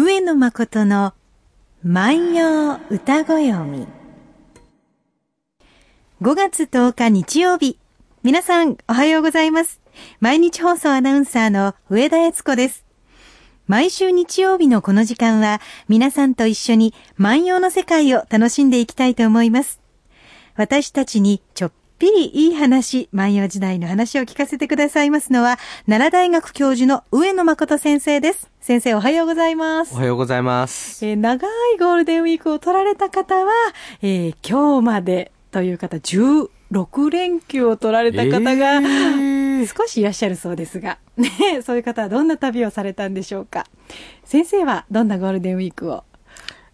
上野誠の万葉歌ご読み。5月10日日曜日。皆さん、おはようございます。毎日放送アナウンサーの上田悦子です。毎週日曜日のこの時間は、皆さんと一緒に万葉の世界を楽しんでいきたいと思います。私たちにちょっぴりいい話、万葉時代の話を聞かせてくださいますのは、奈良大学教授の上野誠先生です。先生おはようございます。おはようございます。えー、長いゴールデンウィークを取られた方は、えー、今日までという方、16連休を取られた方が、少しいらっしゃるそうですが、ね、そういう方はどんな旅をされたんでしょうか。先生はどんなゴールデンウィークを？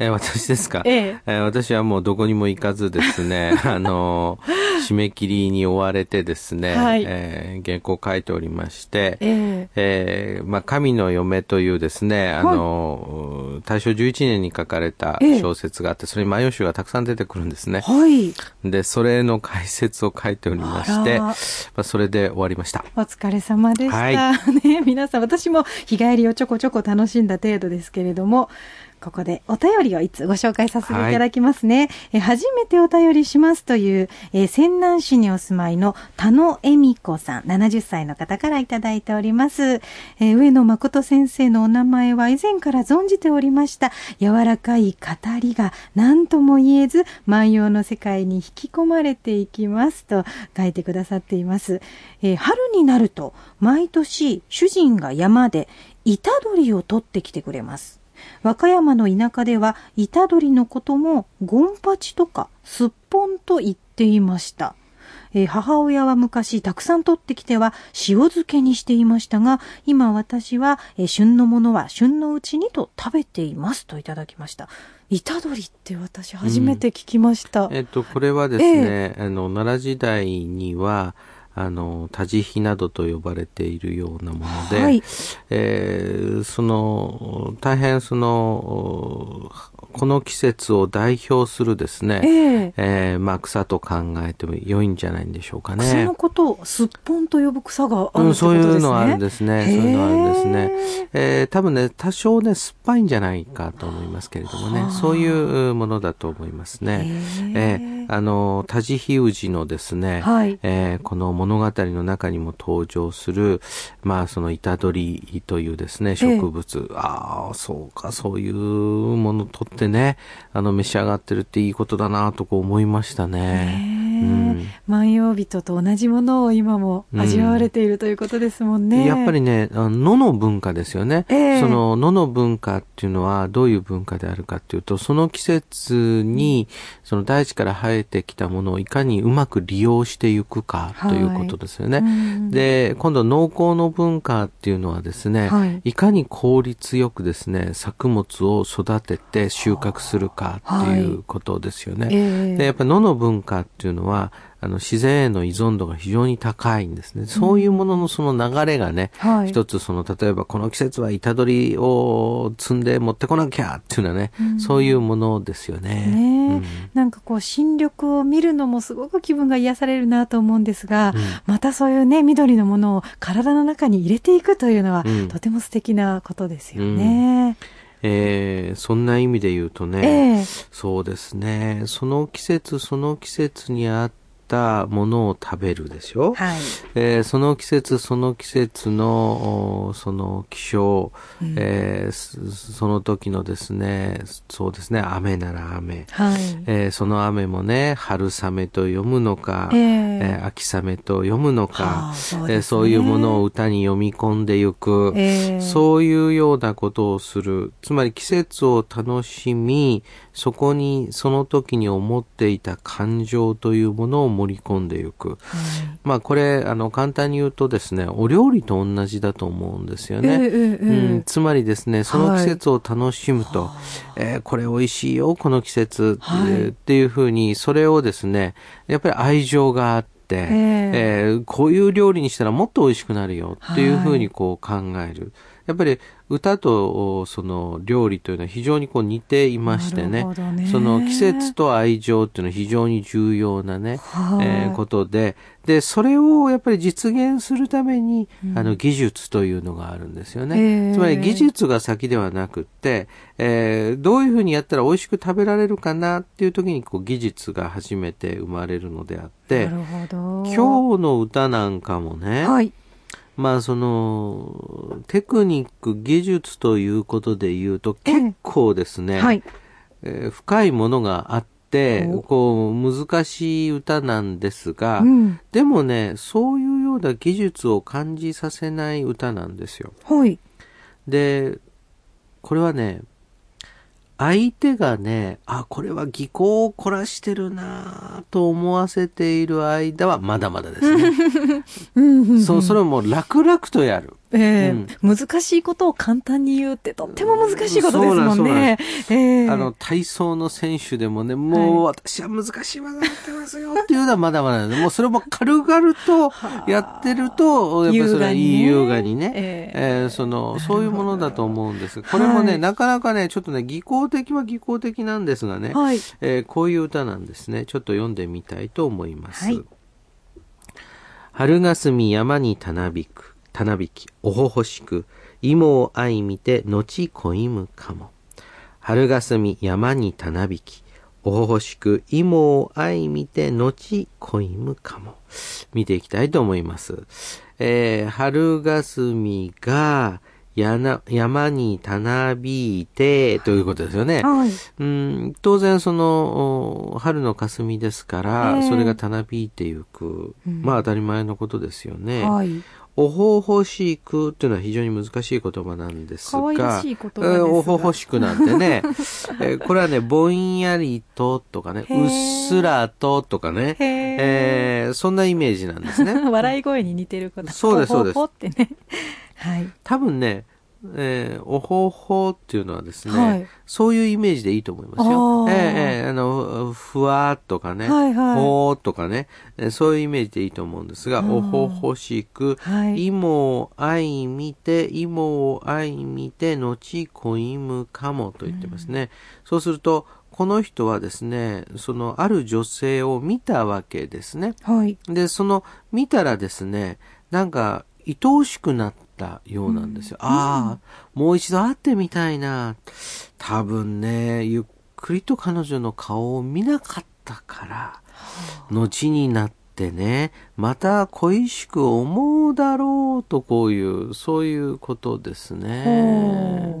えー、私ですか、えええー、私はもうどこにも行かずですね、あの、締め切りに追われてですね、はい、えー、原稿を書いておりまして、ええー、まあ、神の嫁というですね、あの、はい、大正11年に書かれた小説があって、それに万葉集がたくさん出てくるんですね。はい。で、それの解説を書いておりまして、まあ、それで終わりました。お疲れ様でした。はい、ね、皆さん、私も日帰りをちょこちょこ楽しんだ程度ですけれども、ここでお便りをいつご紹介させていただきますね。はい、初めてお便りしますという、えー、仙南市にお住まいの田野恵美子さん、70歳の方からいただいております。えー、上野誠先生のお名前は以前から存じておりました。柔らかい語りが何とも言えず、万葉の世界に引き込まれていきますと書いてくださっています。えー、春になると、毎年主人が山で板取を取ってきてくれます。和歌山の田舎では、虎取のことも、ゴンパチとか、すっぽんと言っていました。えー、母親は昔たくさん取ってきては塩漬けにしていましたが、今私は、えー、旬のものは旬のうちにと食べていますといただきました。虎取って私初めて聞きました。うん、えっ、と、これはですね、えー、あの、奈良時代には、あの、多慈悲などと呼ばれているようなもので、はい、えー、その、大変その、この季節を代表するですね、えー、えー、まあ草と考えても良いんじゃないんでしょうかね。草のことをすっぽんと呼ぶ草がある、ね、うん、そういうのはあるんですね。そういうのはあるんですね。えー、多分ね、多少ね、酸っぱいんじゃないかと思いますけれどもね、そういうものだと思いますね。えー、あの、タジヒウジのですね、はい、えー、この物語の中にも登場する、まあその板取りというですね、植物、えー、ああ、そうか、そういうものとってね、あの、召し上がってるっていいことだなとこう思いましたね。うん、万葉人と同じものを今も味わわれているということですもんね。うん、やっぱりね、野の文化ですよね。えー、その野の文化っていうのはどういう文化であるかっていうと、その季節に、その大地から生えてきたものをいかにうまく利用していくかということですよね。はい、で、今度農耕の文化っていうのはですね、はい、いかに効率よくですね、作物を育てて収穫するかっていうことですよね。はい。えー、で、やっぱ野の文化っていうのは、あの、自然への依存度が非常に高いんですね。そういうもののその流れがね、はい、一つその、例えばこの季節は板取りを積んで持ってこなきゃっていうのはね、うん、そういうものですよね。ね、うん、なんかこう、新緑を見るのもすごく気分が癒されるなと思うんですが、うん、またそういうね、緑のものを体の中に入れていくというのは、とても素敵なことですよね。えー、そんな意味で言うとね、えー、そうですね、その季節その季節にあったものを食べるでしょ、はい、えー、その季節その季節のその気象、うん、えー、その時のですねそうですね雨なら雨、はい、えー、その雨もね春雨と読むのか、えー、えー、秋雨と読むのか、そう、ね、えー、そういうものを歌に読み込んでいく、えー、そういうようなことをする。つまり季節を楽しみそこにその時に思っていた感情というものを盛り込んでいく。はい、まあこれ、あの、簡単に言うとですね、お料理と同じだと思うんですよね。えーえー、うん、つまりですね、その季節を楽しむと、はい、えー、これ美味しいよ、この季節、はい、っていうふうに、それをですね、やっぱり愛情があって、えー、えー、こういう料理にしたらもっと美味しくなるよっていうふうにこう考える。やっぱり歌とその料理というのは非常にこう似ていましてね、ね。その季節と愛情っていうのは非常に重要なね、えー、ことで、で、それをやっぱり実現するために、うん、あの技術というのがあるんですよね。つまり技術が先ではなくって、えー、どういうふうにやったら美味しく食べられるかなっていう時にこう技術が初めて生まれるのであって、今日の歌なんかもね、はいまあその、テクニック、技術ということで言うと結構ですね、はい、えー、深いものがあって、こう、難しい歌なんですが、うん、でもね、そういうような技術を感じさせない歌なんですよ。はい。で、これはね、相手がね、あ、これは技巧を凝らしてるなと思わせている間はまだまだですね。そう、それをもう楽々とやる。えーうん、難しいことを簡単に言うってとっても難しいことですもんね。えー、あの、体操の選手でもね、もう私は難しい技やってますよっていうのはまだまだ もうそれも軽々とやってると、やっぱりそれはいい優雅にね、えー、えー、その、そういうものだと思うんです。これもね、はい、なかなかね、ちょっとね、技巧的は技巧的なんですがね、はい、えー、こういう歌なんですね。ちょっと読んでみたいと思います。はい、春霞山にたなびく。たなびき、おほほしく、芋を相見て、後恋むかも。春霞山にたなびき、おほほしく、芋を相見て、後恋むかも。見ていきたいと思います。えー、春霞が、山にたなびいて、ということですよね。はい、うん当然、その、春の霞ですから、それがたなびいていく。まあ当たり前のことですよね。はい、おほほしくっていうのは非常に難しい言葉なんですが、らしい言葉ですおほほしくなんてね、えー、これはね、ぼんやりととかね、うっすらととかね、えー、そんなイメージなんですね。笑い声に似てること。そうです、そうです。ってね。はい。多分ね、えー、おほほっていうのはですね、はい、そういうイメージでいいと思いますよ。えー、えー、あの、ふわっとかね、はいはい、ほーとかね、そういうイメージでいいと思うんですが、おほほしく、はい、芋を愛見て、芋を愛見て、後恋むかもと言ってますね。うん、そうすると、この人はですね、そのある女性を見たわけですね。はい。で、その見たらですね、なんか愛おしくなって、たようなんですよ。うん、ああ、もう一度会ってみたいな。多分ね、ゆっくりと彼女の顔を見なかったから、後になってね、また恋しく思うだろうとこういう、そういうことですね。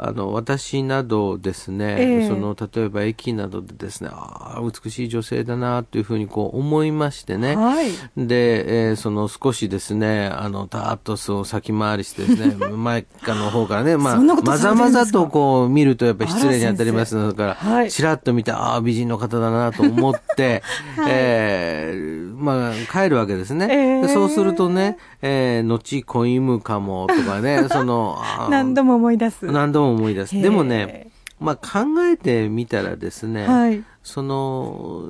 あの、私などですね、えー、その、例えば駅などでですね、ああ、美しい女性だな、というふうにこう思いましてね。はい、で、えー、その少しですね、あの、たーっとそう先回りしてですね、前かの方からね、まあ、まざまざとこう見るとやっぱり失礼に当たりますのから、はい、ちらっと見て、ああ、美人の方だなと思って、はい、えー、まあ、帰るわけですね。えー、そうするとね、えー、後恋むかもとかね、その、何度も思い出す。何度も思い出す。でもね、まあ、考えてみたらですね、はい、その、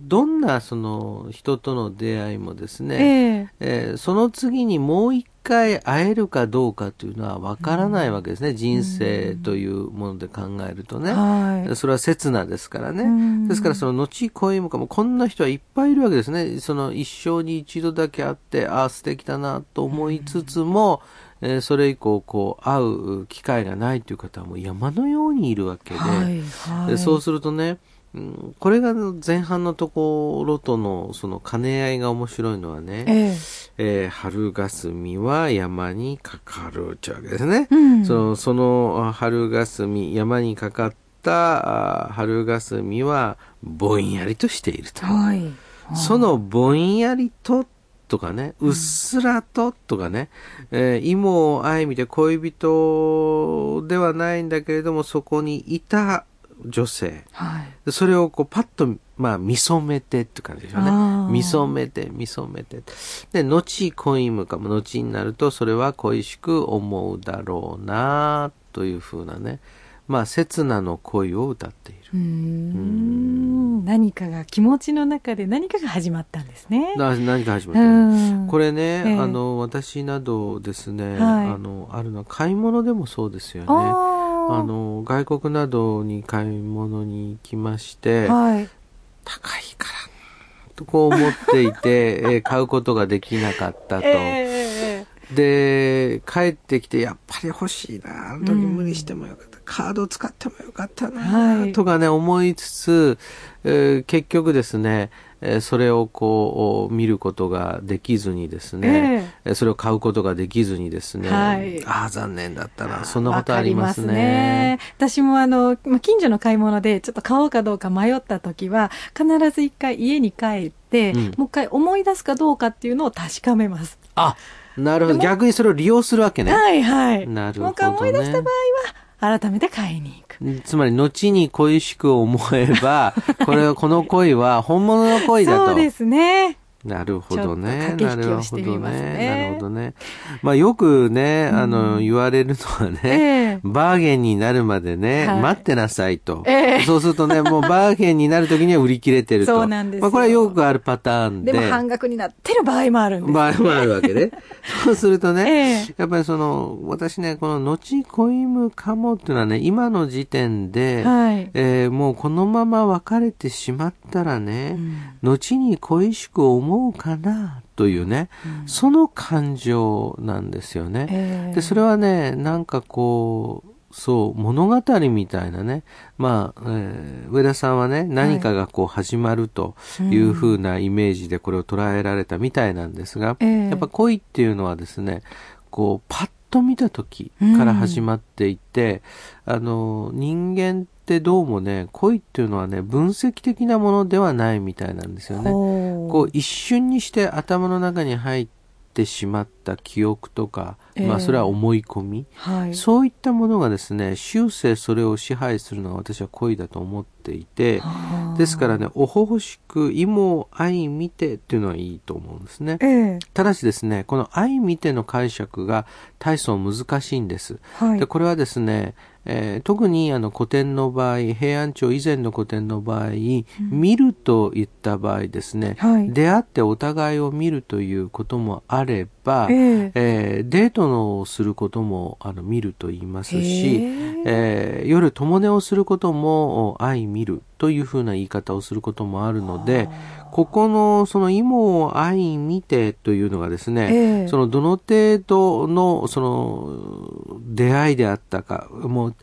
どんなその人との出会いもですね、えー、えー、その次にもう一回会えるかどうかというのはわからないわけですね、うん、人生というもので考えるとね。はい、それは刹那ですからね。うん、ですからその後恋もかもこんな人はいっぱいいるわけですね。その一生に一度だけ会って、ああ素敵だなと思いつつも、うんえー、それ以降こう会う機会がないという方はもう山のようにいるわけではいはい、でそうするとね、うん、これが前半のところとのその兼ね合いが面白いのはね、えー、えー、春霞は山にかかるというわけですね。うん、そのその春霞山にかかった春霞はぼんやりとしていると。はい、そのぼんやりととかね、うっすらととかね、えー、妹を愛見て恋人ではないんだけれども、そこにいた女性。はい、それをこうパッと、まあ、見初めてって感じでしょうね。見初めて、見初めて。で、後恋むかも、後になると、それは恋しく思うだろうな、というふうなね。まあ、刹那の恋を歌っている。うん何かが気持ちの中で何かが始まったんですね。何か始まった。これね、えー、あの、私などですね、はい、あの、あるのは買い物でもそうですよね。あの、外国などに買い物に行きまして、はい、高いから、とこう思っていて、えー、買うことができなかったと。えー、で、帰ってきて、やっぱり欲しいな、あの時無理してもよかった。うんカード使ってもよかったな、とかね、思いつつ、えー、結局ですね、えー、それをこう、見ることができずにですね、えー、それを買うことができずにですね、はい、ああ、残念だったな、そんなことありますね。ね。私もあの、近所の買い物でちょっと買おうかどうか迷った時は、必ず一回家に帰って、うん、もう一回思い出すかどうかっていうのを確かめます。あ、なるほど。逆にそれを利用するわけね。はいはい。なるほど、ね。もう一回思い出した場合は、改めて買いに行く。つまり、後に恋しく思えば、これ、この恋は本物の恋だと。そうですね。なるほどね。なるほどね。なるほどね。まあよくね、あの、言われるのはね、バーゲンになるまでね、待ってなさいと。そうするとね、もうバーゲンになるときには売り切れてると。そうなんですまあこれはよくあるパターンで。でも半額になってる場合もあるんです。場合もあるわけね。そうするとね、やっぱりその、私ね、この後恋むかもっていうのはね、今の時点で、えもうこのまま別れてしまったらね、後に恋しく思思うかなというね、うん、その感情なんですよね。えー、で、それはね、なんかこう、そう、物語みたいなね。まあ、えー、上田さんはね、何かがこう始まるというふうなイメージでこれを捉えられたみたいなんですが、はい、やっぱ恋っていうのはですね、こう、パッと見た時から始まっていて、うん、あの、人間ってどうもね、恋っていうのはね、分析的なものではないみたいなんですよね。こう、一瞬にして頭の中に入ってしまった記憶とか、えー、まあそれは思い込み、はい、そういったものがですね、終生それを支配するのは私は恋だと思っていて、ですからね、おほほしく芋を愛見てっていうのはいいと思うんですね。えー、ただしですね、この愛見ての解釈が大層難しいんです。はい、でこれはですね、えー、特にあの古典の場合、平安朝以前の古典の場合、うん、見るといった場合ですね、はい、出会ってお互いを見るということもあれば、えー、えー、デートのをすることもあの見ると言いますし、えー、夜共寝をすることも愛見るというふうな言い方をすることもあるので、ここのその芋を愛見てというのがですね、えー、そのどの程度のその出会いであったか、もう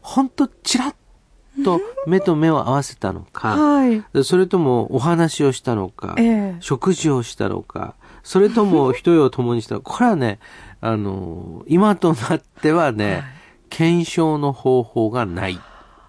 ほんとちらっと目と目を合わせたのか、はい、それともお話をしたのか、えー、食事をしたのか、それとも一夜を共にした。これはね、あの、今となってはね、はい、検証の方法がない。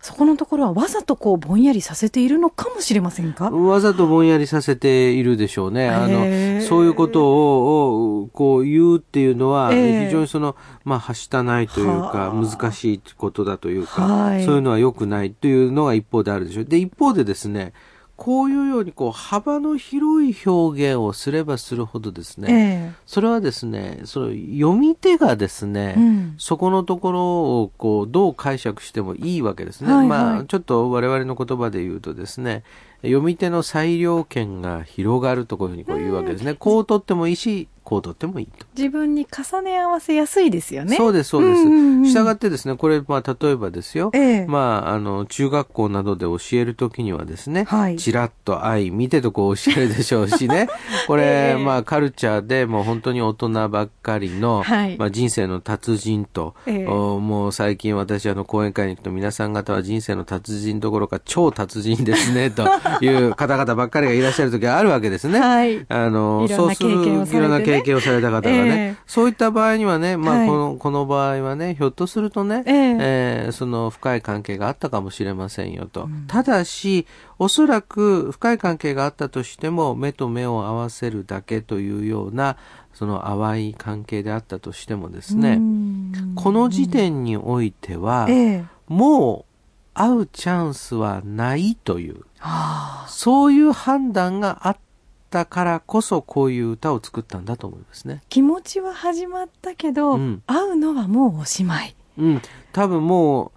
そこのところはわざとこうぼんやりさせているのかもしれませんか？わざとぼんやりさせているでしょうね。あの、そういうことを、をこう言うっていうのは、非常にその、まあ、はしたないというか、難しいことだというか、そういうのは良くないというのが一方であるでしょう。で、一方でですね、こういうようにこう幅の広い表現をすればするほどですね、えー、それはですね、その読み手がですね、うん、そこのところをこうどう解釈してもいいわけですね。はいはい、まあちょっと我々の言葉で言うとですね、読み手の裁量権が広がるとこういうふうにこう言うわけですね。こう取ってもいいし、こう取ってもいいと。自分に重ね合わせやすいですよね。そうです、そうです。したがってですね、これ、まあ、例えばですよ。ええ、まあ、あの、中学校などで教えるときにはですね、はい、ちらっと愛、見てとこう教えるでしょうしね。これ、え、まあ、カルチャーでもう本当に大人ばっかりの、はい、まあ、人生の達人と、おもう最近私、あの、講演会に行くと皆さん方は人生の達人どころか超達人ですね、と いう方々ばっかりがいらっしゃるときはあるわけですね。はい。あの、そうする、いろんな経験をされた方がね、えー、そういった場合にはね、まあ、この、はい、この場合はね、ひょっとするとね、えー、えー、その深い関係があったかもしれませんよと。うん、ただし、おそらく深い関係があったとしても、目と目を合わせるだけというような、その淡い関係であったとしてもですね、この時点においては、えー、もう会うチャンスはないという、そういう判断があっったからこそこういう歌を作ったんだと思いますね。気持ちは始まったけど、うん、会うのはもうおしまい。うん、多分もう、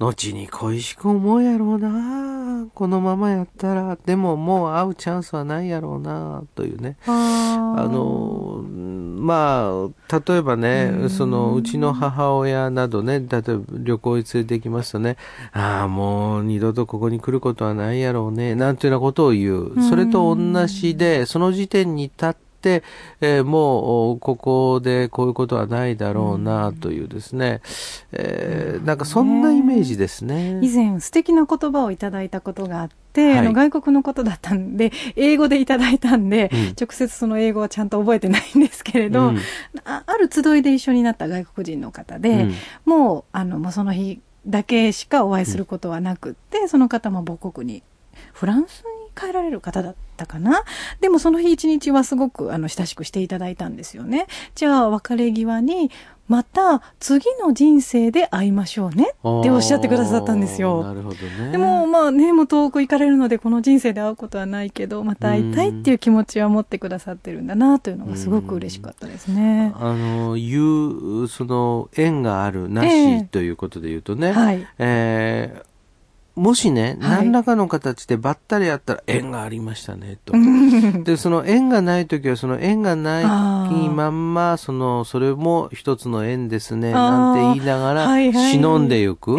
後に恋しく思うやろうな。このままやったらでももう会うチャンスはないやろうな。というね。あのまあ例えばねそのうちの母親などね例えば旅行に連れて行きますとねああもう二度とここに来ることはないやろうねなんていうようなことを言う。それと同じでその時点に立って、えー、もうここでこういうことはないだろうなというですね、えー、なんかそんなイメージですね。以前素敵な言葉をいただいたことがあって、はい、あの外国のことだったんで、英語でいただいたんで、うん、直接その英語はちゃんと覚えてないんですけれど、うん、あある集いで一緒になった外国人の方で、うん、もう、あの、もうその日だけしかお会いすることはなくって、その方も母国に、フランスに帰られる方だったかな？でもその日一日はすごくあの親しくしていただいたんですよね。じゃあ別れ際に、また次の人生で会いましょうねっておっしゃってくださったんですよ。なるほどね。でもまあね、もう遠く行かれるのでこの人生で会うことはないけど、また会いたいっていう気持ちは持ってくださってるんだなというのがすごく嬉しかったですね。あの、いう、その縁があるなしということで言うとね、えー、はい、えーもしね、何らかの形でばったりやったら縁がありましたね、と。で、その縁がない時は、その縁がないまんま、その、それも一つの縁ですね、なんて言いながら、忍んでいく。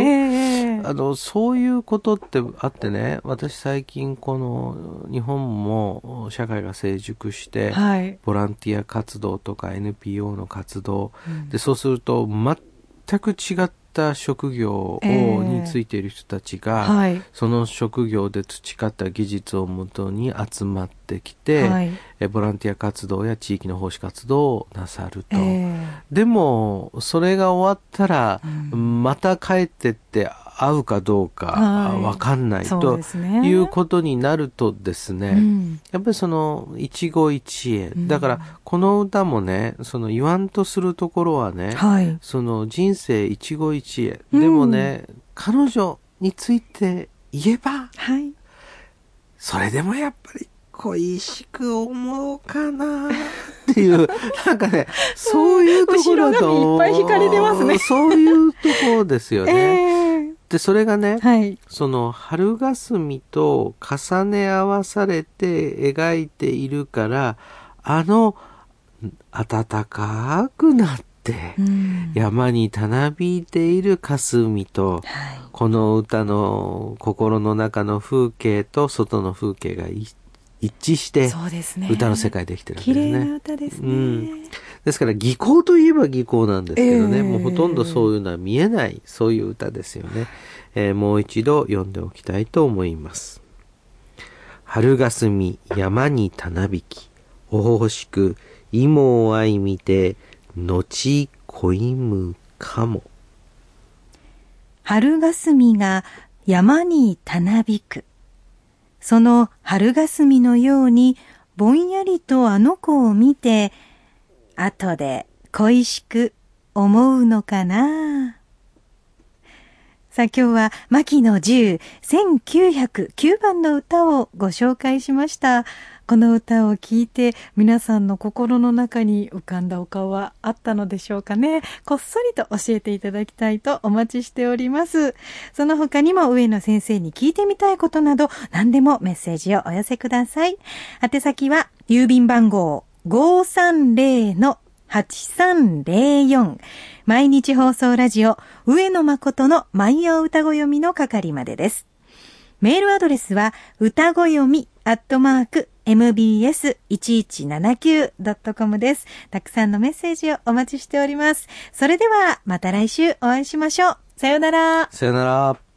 あの、そういうことってあってね、私最近この、日本も社会が成熟して、はい、ボランティア活動とか NPO の活動、うん、で、そうすると、全く違ったった職業を、えー、についている人たちが、はい、その職業で培った技術をもとに集まってきて、はい、えボランティア活動や地域の奉仕活動をなさると、えー、でもそれが終わったら、うん、また帰ってって合うかどうかわかんない、ということになるとですね、うん、やっぱりその一期一会、だからこの歌もねその言わんとするところはね、はい、その人生一期一会、でもね彼女について言えば、はい、それでもやっぱり恋しく思うかなっていう、なんかね、そういうところと、いっぱい惹かれてますね。そういうところですよね。えー、で、それがね、はい、その春霞と重ね合わされて描いているから、あの、暖かくなって、山にたなびいている霞と、はい、この歌の心の中の風景と外の風景が一一致して歌の世界できてるんですね。綺麗な歌ですね、うん。ですから技巧といえば技巧なんですけどね、えー、もうほとんどそういうのは見えない、そういう歌ですよね。えー、もう一度読んでおきたいと思います。春霞山にたなびき、おほほしく芋を愛見て、後恋むかも。春霞が山にたなびく。その春霞のようにぼんやりとあの子を見て、後で恋しく思うのかな。さあ今日は牧野十1909番の歌をご紹介しました。この歌を聴いて皆さんの心の中に浮かんだお顔はあったのでしょうかね。こっそりと教えていただきたいとお待ちしております。その他にも上野先生に聞いてみたいことなど何でもメッセージをお寄せください。宛先は郵便番号530 8304毎日放送ラジオ上野誠の万葉歌子読みの係までです。メールアドレスは歌子読みアットマーク mbs1179.com です。たくさんのメッセージをお待ちしております。それではまた来週お会いしましょう。さよなら。さよなら。